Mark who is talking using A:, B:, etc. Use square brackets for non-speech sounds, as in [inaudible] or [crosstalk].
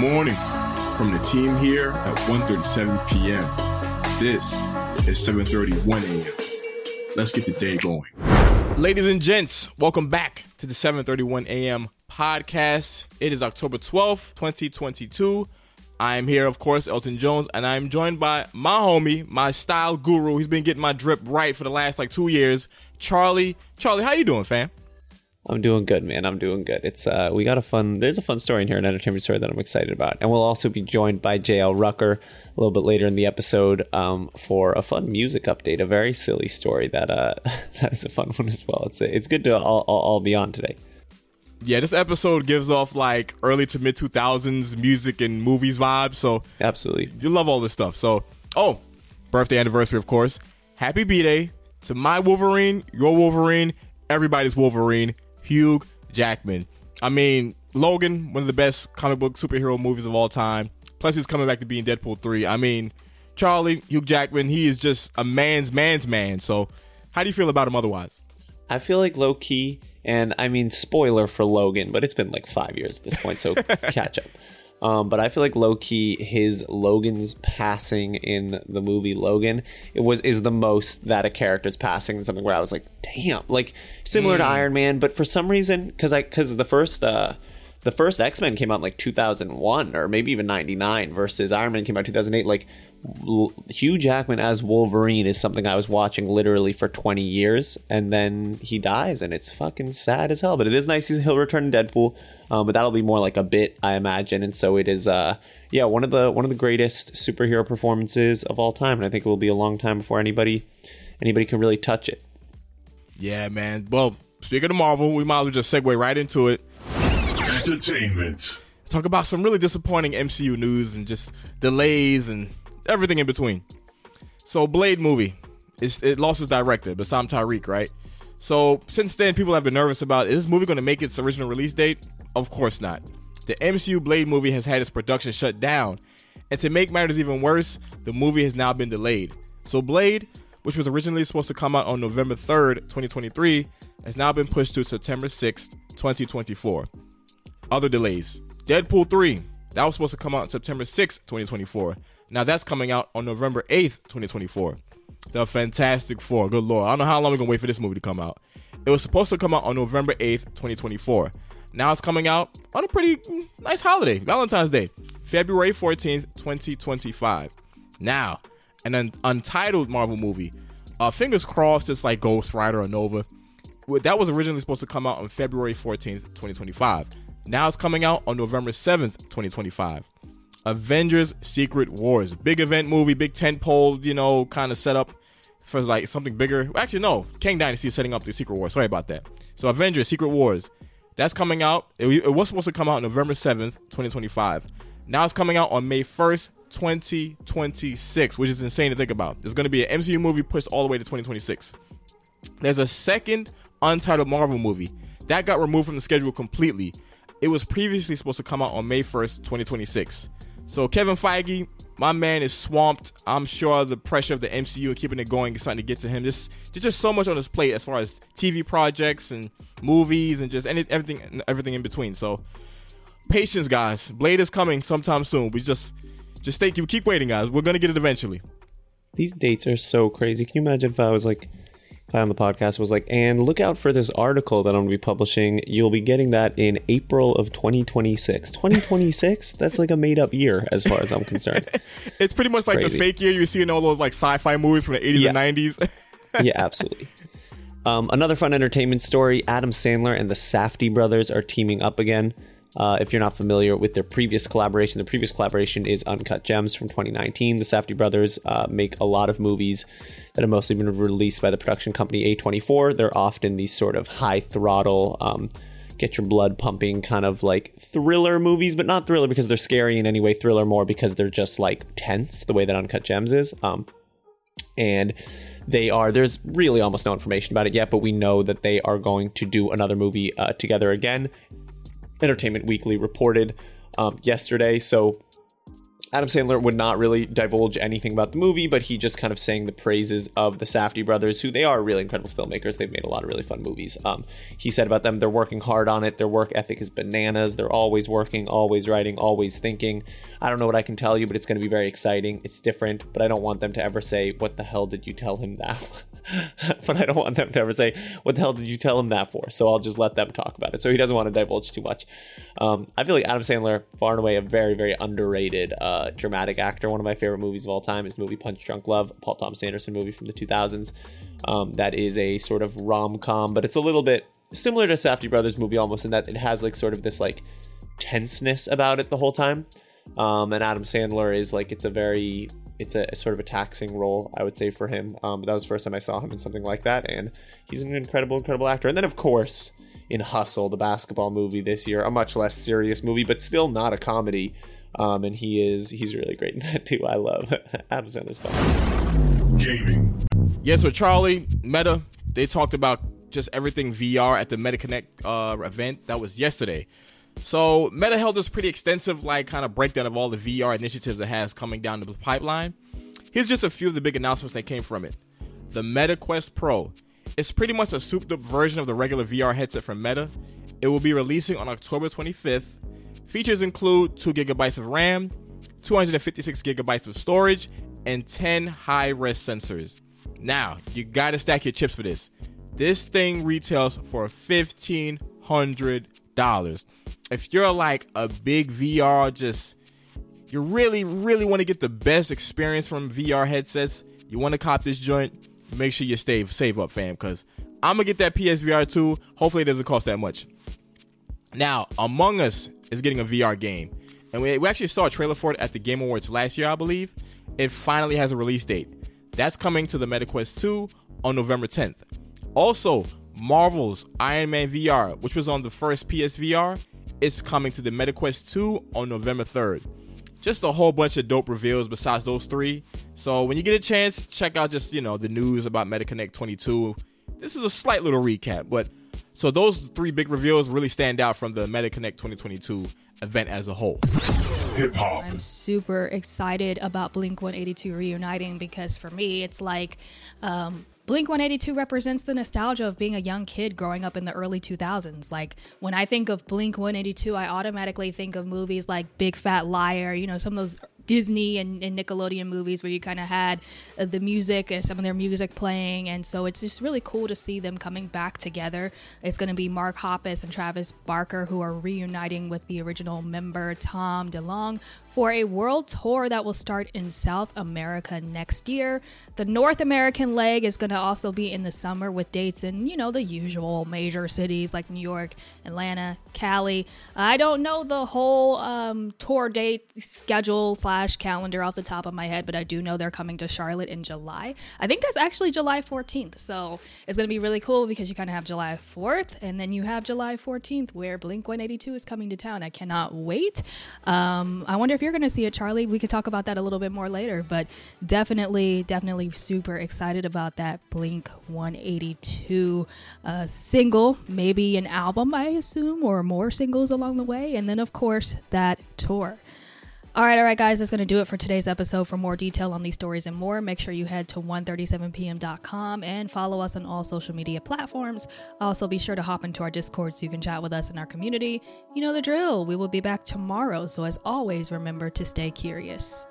A: morning from the team here at 1.37 p.m. This is 7.31 a.m. Let's get the day going.
B: Ladies and gents, welcome back to the 7:31 a.m. podcast. It is October 12th, 2022. I am here, of course, Elton Jones, and I'm joined by my homie, my style guru. He's been getting my drip right for the last like two years. Charlie, Charlie, how you doing, fam?
C: I'm doing good, man. I'm doing good. It's uh, we got a fun. There's a fun story in here, an entertainment story that I'm excited about, and we'll also be joined by JL Rucker a little bit later in the episode um, for a fun music update. A very silly story that uh, [laughs] that is a fun one as well. It's it's good to all, all, all be on today.
B: Yeah, this episode gives off like early to mid 2000s music and movies vibes. So
C: absolutely,
B: you love all this stuff. So oh, birthday anniversary, of course. Happy B Day to my Wolverine, your Wolverine, everybody's Wolverine, Hugh Jackman. I mean, Logan, one of the best comic book superhero movies of all time. Plus, he's coming back to be in Deadpool 3. I mean, Charlie, Hugh Jackman, he is just a man's man's man. So, how do you feel about him otherwise?
C: I feel like low key, and I mean, spoiler for Logan, but it's been like five years at this point, so [laughs] catch up. Um, but I feel like low key his Logan's passing in the movie Logan it was is the most that a character's passing in something where I was like, damn, like similar mm. to Iron Man, but for some reason, because I because the first uh, the first X Men came out in like 2001 or maybe even 99 versus Iron Man came out 2008. Like Hugh Jackman as Wolverine is something I was watching literally for 20 years, and then he dies, and it's fucking sad as hell. But it is nice he'll return in Deadpool, um, but that'll be more like a bit, I imagine. And so it is, uh, yeah, one of the one of the greatest superhero performances of all time, and I think it will be a long time before anybody anybody can really touch it.
B: Yeah, man. Well, speaking of Marvel, we might as well just segue right into it.
A: Entertainment.
B: Talk about some really disappointing MCU news and just delays and everything in between. So Blade movie, it's, it lost its director, Bassam Tariq, right? So since then, people have been nervous about is this movie going to make its original release date? Of course not. The MCU Blade movie has had its production shut down, and to make matters even worse, the movie has now been delayed. So Blade, which was originally supposed to come out on November 3rd, 2023, has now been pushed to September 6th, 2024. Other delays. Deadpool 3, that was supposed to come out on September 6th, 2024. Now that's coming out on November 8th, 2024. The Fantastic Four. Good lord. I don't know how long we're gonna wait for this movie to come out. It was supposed to come out on November 8th, 2024. Now it's coming out on a pretty nice holiday, Valentine's Day, February 14th, 2025. Now, an untitled Marvel movie. Uh, fingers crossed it's like Ghost Rider or Nova. That was originally supposed to come out on February 14th, 2025. Now it's coming out on November 7th, 2025. Avengers Secret Wars. Big event movie, big tent pole, you know, kind of set up for like something bigger. Actually, no. Kang Dynasty is setting up the Secret Wars. Sorry about that. So Avengers Secret Wars. That's coming out. It, was supposed to come out November 7th, 2025. Now it's coming out on May 1st, 2026, which is insane to think about. There's going to be an MCU movie pushed all the way to 2026. There's a second untitled Marvel movie that got removed from the schedule completely. It was previously supposed to come out on May 1st, 2026. So Kevin Feige, my man is swamped. I'm sure the pressure of the MCU and keeping it going is starting to get to him. Just there's just so much on his plate as far as TV projects and movies and just any, everything everything in between. So patience, guys. Blade is coming sometime soon. We just just stay You keep waiting, guys. We're gonna get it eventually.
C: These dates are so crazy. Can you imagine if I was like on the podcast was like, and look out for this article that I'm going to be publishing. You'll be getting that in April of 2026. 2026? That's like a made up year as far as I'm concerned. [laughs]
B: it's pretty much it's like crazy. the fake year you see in all those like sci fi movies from the 80s yeah. and 90s. [laughs]
C: yeah, absolutely. Um, another fun entertainment story Adam Sandler and the Safdie brothers are teaming up again. Uh, if you're not familiar with their previous collaboration, the previous collaboration is Uncut Gems from 2019. The Safdie brothers uh, make a lot of movies that have mostly been released by the production company A24. They're often these sort of high throttle, um, get your blood pumping kind of like thriller movies, but not thriller because they're scary in any way, thriller more because they're just like tense, the way that Uncut Gems is. Um, and they are, there's really almost no information about it yet, but we know that they are going to do another movie uh, together again. Entertainment Weekly reported um, yesterday. So Adam Sandler would not really divulge anything about the movie, but he just kind of sang the praises of the Safdie brothers, who they are really incredible filmmakers. They've made a lot of really fun movies. Um, he said about them, they're working hard on it. Their work ethic is bananas. They're always working, always writing, always thinking. I don't know what I can tell you, but it's going to be very exciting. It's different, but I don't want them to ever say, "What the hell did you tell him that?" [laughs] [laughs] but I don't want them to ever say, "What the hell did you tell him that for?" So I'll just let them talk about it. So he doesn't want to divulge too much. Um, I feel like Adam Sandler, far and away, a very, very underrated uh, dramatic actor. One of my favorite movies of all time is movie Punch Drunk Love, Paul Thomas Anderson movie from the 2000s. Um, that is a sort of rom com, but it's a little bit similar to Safdie Brothers movie almost in that it has like sort of this like tenseness about it the whole time. Um, and Adam Sandler is like it's a very it's a, a sort of a taxing role I would say for him. Um, that was the first time I saw him in something like that, and he's an incredible, incredible actor. And then of course in Hustle, the basketball movie this year, a much less serious movie, but still not a comedy. Um, and he is he's really great in that [laughs] too. I love [laughs] Adam Sandler's fun.
B: Gaming. Yeah, so Charlie Meta they talked about just everything VR at the MetaConnect uh, event that was yesterday. So Meta held this pretty extensive like kind of breakdown of all the VR initiatives it has coming down the pipeline. Here's just a few of the big announcements that came from it. The Meta Quest Pro. It's pretty much a souped up version of the regular VR headset from Meta. It will be releasing on October 25th. Features include 2 gigabytes of RAM, 256 gigabytes of storage, and 10 high res sensors. Now, you gotta stack your chips for this. This thing retails for $1,500 if you're like a big VR, just you really, really want to get the best experience from VR headsets, you want to cop this joint, make sure you stay save up, fam, because I'm gonna get that PSVR 2. Hopefully, it doesn't cost that much. Now, Among Us is getting a VR game, and we, we actually saw a trailer for it at the Game Awards last year, I believe. It finally has a release date. That's coming to the MetaQuest 2 on November 10th. Also, Marvel's Iron Man VR, which was on the first PSVR, is coming to the MetaQuest 2 on November 3rd. Just a whole bunch of dope reveals besides those three. So when you get a chance, check out just, you know, the news about MetaConnect 22. This is a slight little recap, but so those three big reveals really stand out from the MetaConnect 2022 event as a whole.
D: Hip hop. I'm super excited about Blink 182 reuniting because for me, it's like um, Blink 182 represents the nostalgia of being a young kid growing up in the early 2000s. Like when I think of Blink 182, I automatically think of movies like Big Fat Liar, you know, some of those Disney and, and Nickelodeon movies where you kind of had uh, the music and some of their music playing. And so it's just really cool to see them coming back together. It's going to be Mark Hoppus and Travis Barker who are reuniting with the original member Tom DeLonge for a world tour that will start in South America next year. The North American leg is going to also be in the summer with dates in, you know, the usual major cities like New York, Atlanta, Cali. I don't know the whole um, tour date schedule slash calendar off the top of my head, but I do know they're coming to Charlotte in July. I think that's actually July 14th. So it's going to be really cool because you kind of have July 4th and then you have July 14th where Blink 182 is coming to town. I cannot wait. Um, I wonder if you're going to see it, Charlie, we could talk about that a little bit more later. But definitely, definitely super excited about that Blink 182 uh, single, maybe an album, I assume, or more singles along the way. And then, of course, that tour. All right, all right, guys, that's going to do it for today's episode. For more detail on these stories and more, make sure you head to 137pm.com and follow us on all social media platforms. Also, be sure to hop into our Discord so you can chat with us in our community. You know the drill. We will be back tomorrow, so as always, remember to stay curious.